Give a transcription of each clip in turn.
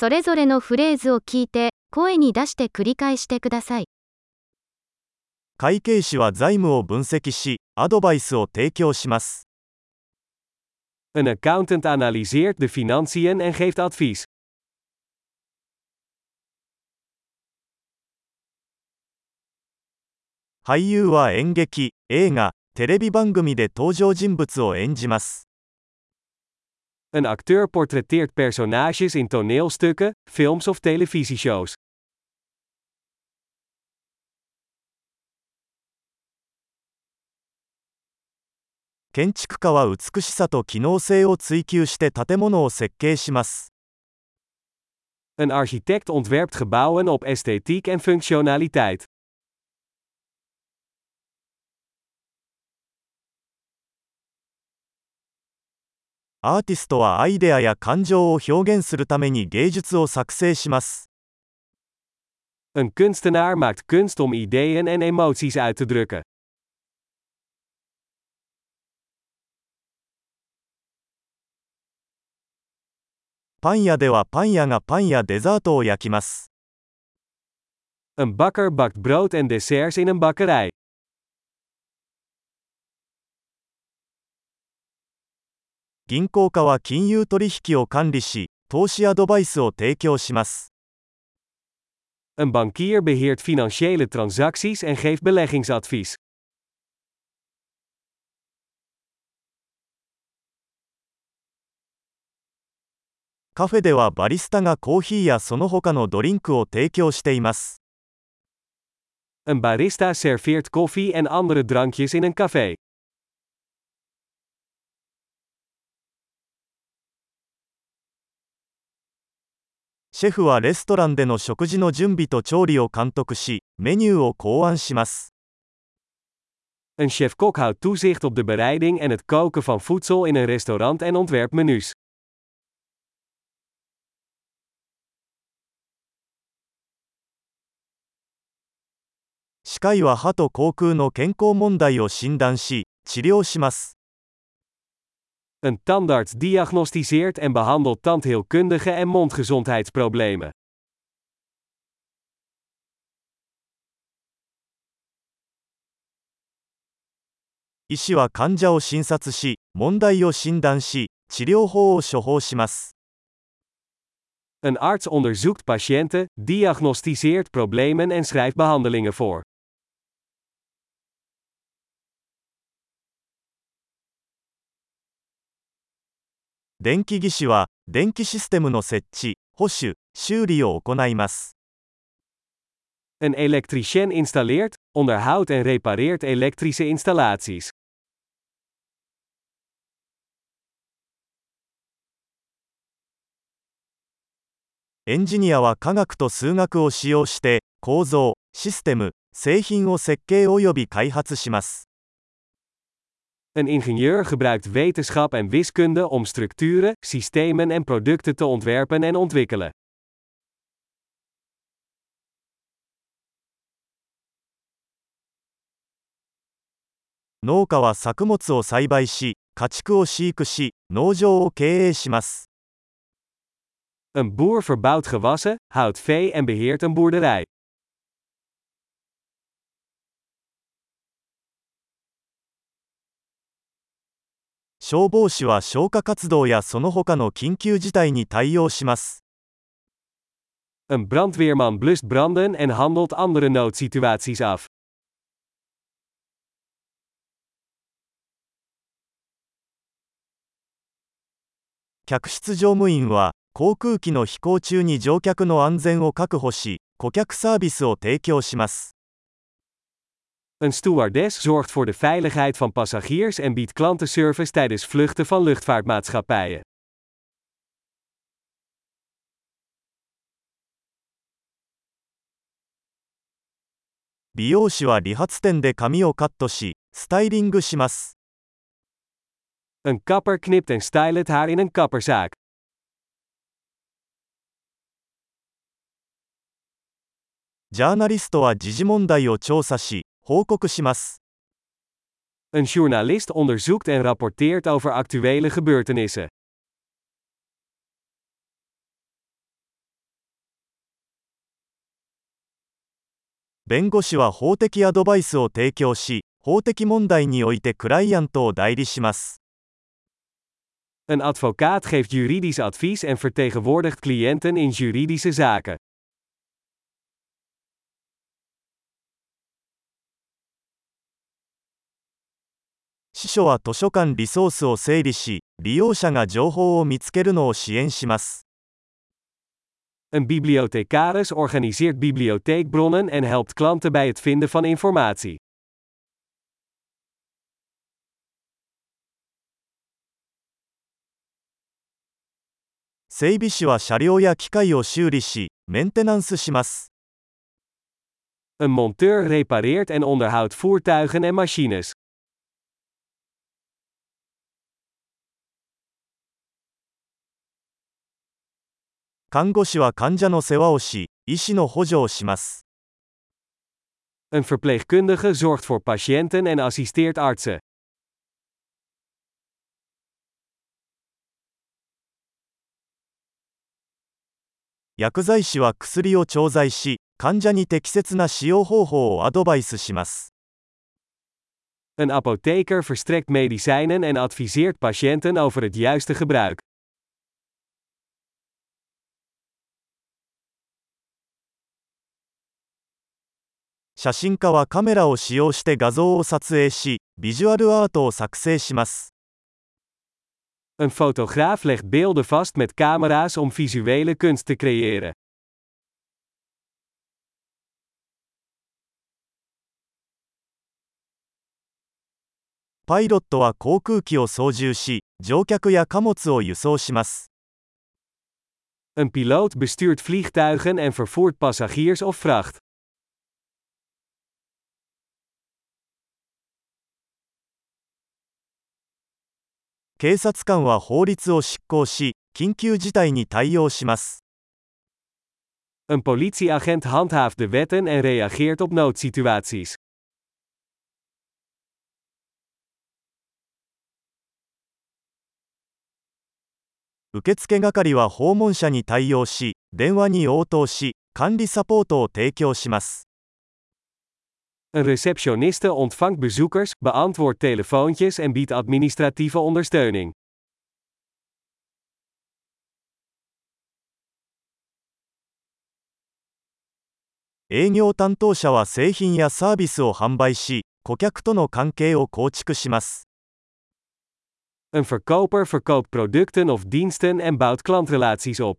それぞれのフレーズを聞いて、声に出して繰り返してください。会計士は財務を分析し、アドバイスを提供します。Een accountant analyseert de financiën en geeft advies. 俳優は演劇、映画、テレビ番組で登場人物を演じます。Een acteur portretteert personages in toneelstukken, films of televisieshows. Een architect ontwerpt gebouwen op esthetiek en functionaliteit. アーティストはアイデアや感情を表現するために芸術を作成します。Een kunstenaar maakt kunst om ideeën en emoties uit te drukken. パン屋ではパン屋がパンやデザートを焼きます。Een bakker bakt brood en desserts in een bakkerij. 銀行家は金融取引を管理し、投資アドバイスを提供します。Een bankier beheert financiële transacties en geeft beleggingsadvies. カフェではバリスタがコーヒーやその他のドリンクを提供しています。Een barista serveert koffie en andere drankjes in een café. シェフはレストランでの食事の準備と調理を監督し、メニューを考案します。Een chef-kok houdt toezicht op de bereiding en het koken van voedsel in een restaurant en ontwerpt menus. 歯科医は歯と口腔の健康問題を診断し、治療します。Een tandarts diagnosticeert en behandelt tandheelkundige en mondgezondheidsproblemen. Een arts onderzoekt patiënten, diagnosticeert problemen en schrijft behandelingen voor. 電気技師は電気システムの設置、保守、修理を行います。Een elektricien installeert, onderhoudt en repareert elektrische installaties. エンジニアは科学と数学を使用して構造、システム、製品を設計及び開発します。Een ingenieur gebruikt wetenschap en wiskunde om structuren, systemen en producten te ontwerpen en ontwikkelen. Een boer verbouwt gewassen, houdt vee en beheert een boerderij. 消防士は消火活動やその他の緊急事態に対応します。Een brandweerman blust branden en handelt andere noodsituaties af. 客室乗務員は航空機の飛行中に乗客の安全を確保し、顧客サービスを提供します。Een stewardess zorgt voor de veiligheid van passagiers en biedt klantenservice tijdens vluchten van luchtvaartmaatschappijen. 美容師は理髪店で髪をカットし、スタイリングします。Een kapper knipt en stylt het haar in een kapperzaak. ジャーナリストは時事問題を調査し、 een journalist onderzoekt en rapporteert over actuele gebeurtenissen. Een advocaat geeft juridisch advies en vertegenwoordigt cliënten in juridische zaken. 司書は図書館リソースを整理し、利用者が情報を見つけるのを支援します。 Een bibliothecaris organiseert bibliotheekbronnen en helpt klanten bij het vinden van informatie. 整備士は車両や機械を修理し、メンテナンスします。 Een monteur repareert en onderhoudt voertuigen en machines. 看護師は患者の世話をし、医師の補助をします。Een verpleegkundige zorgt voor patiënten en assisteert artsen. 薬剤師は薬を調剤し、患者に適切な使用方法をアドバイスします。Een apotheker verstrekt medicijnen en adviseert patiënten over het juiste gebruik. 写真家はカメラを使用して画像を撮影し、ビジュアルアートを作成します。 Een fotograaf legt beelden vast met camera's om visuele kunst te creëren. パイロットは航空機を操縦し、乗客や貨物を輸送します。 Een piloot bestuurt vliegtuigen en vervoert passagiers of vracht. 警察官は法律を執行し、緊急事態に対応します。Een politieagent handhaaft de wetten en reageert op noodsituaties. 受付係は訪問者に対応し、電話に応答し、管理サポートを提供します。Een receptioniste ontvangt bezoekers, beantwoordt telefoontjes en biedt administratieve ondersteuning. Een verkoper verkoopt producten of diensten en bouwt klantrelaties op.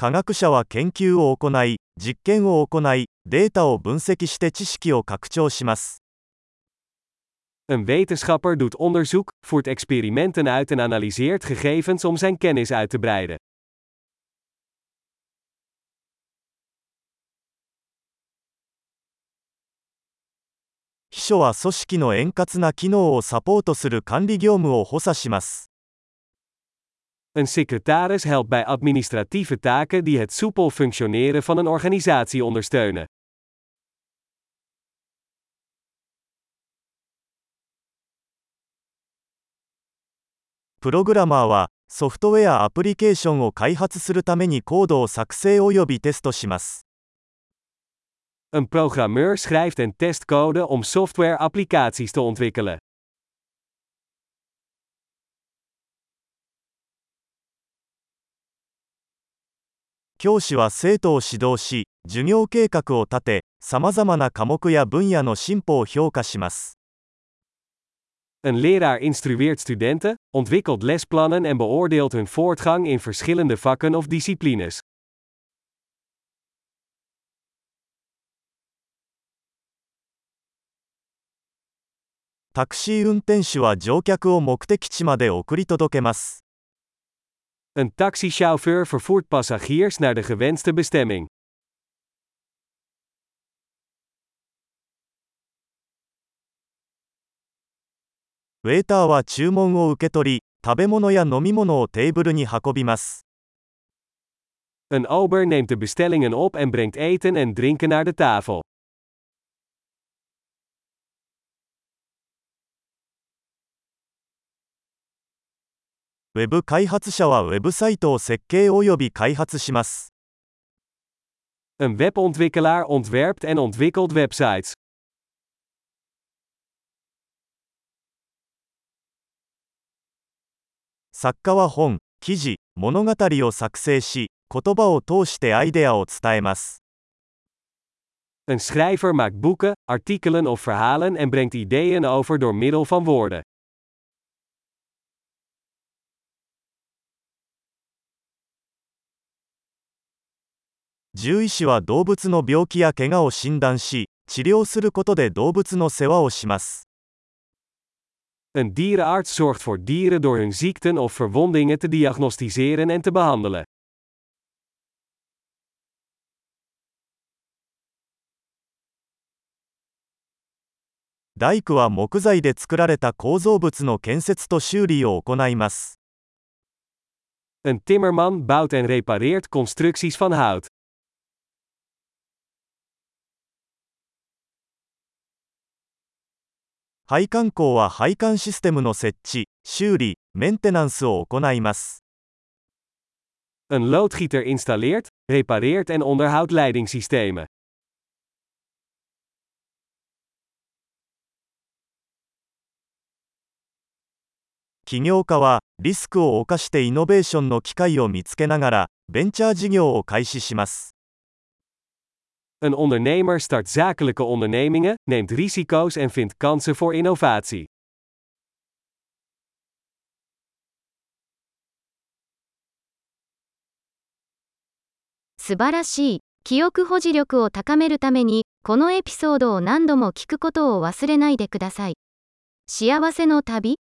科学者は研究を行い、実験を行い、データを分析して知識を拡張します。Een wetenschapper doet onderzoek, voert experimenten uit en analyseert gegevens om zijn kennis uit te breiden. Een secretaris helpt bij administratieve taken die het soepel functioneren van een organisatie ondersteunen. Programmer はソフトウェアアプリケーションを開発するためにコードを作成およびテストします。Een programmeur schrijft en test code om software-applicaties te ontwikkelen. 教師は生徒を指導し、授業計画を立て、さまざまな科目や分野の進歩を評価します。Een leraar instrueert studenten, ontwikkelt lesplannen en beoordeelt hun voortgang in verschillende vakken of disciplines. タクシー運転手は乗 Een taxichauffeur vervoert passagiers naar de gewenste bestemming. Waiter Ober neemt de bestellingen op en brengt eten en drinken naar de tafel. ウェブ開発者はウェブサイトを設計及び開発します。Een webontwikkelaar ontwerpt en ontwikkelt websites. 作家は本、記事、物語を作成し、言葉を通してアイデアを伝えます。Een schrijver maakt boeken, artikelen of verhalen en brengt ideeën over door middel van woorden. 獣医師は動物の病気や怪我を診断し、治療することで動物の世話をします。Een dierenarts zorgt voor dieren door hun ziekten of verwondingen te diagnosticeren en te behandelen. 大工は木材で作られた構造物の建設と修理を行います。Een timmerman bouwt en repareert constructies van hout. 配管工は配管システムの設置、修理、メンテナンスを行います。Een loodgieter installeert, repareert en onderhoudt leidingssystemen. 起業家はリスクを冒してイノベーションの機会を見つけながらベンチャー事業を開始します。Een ondernemer start zakelijke ondernemingen, neemt risico's en vindt kansen voor innovatie. 素晴らしい。記憶保持力を高めるために、このエピソードを何度も聞くことを忘れないでください。幸せの旅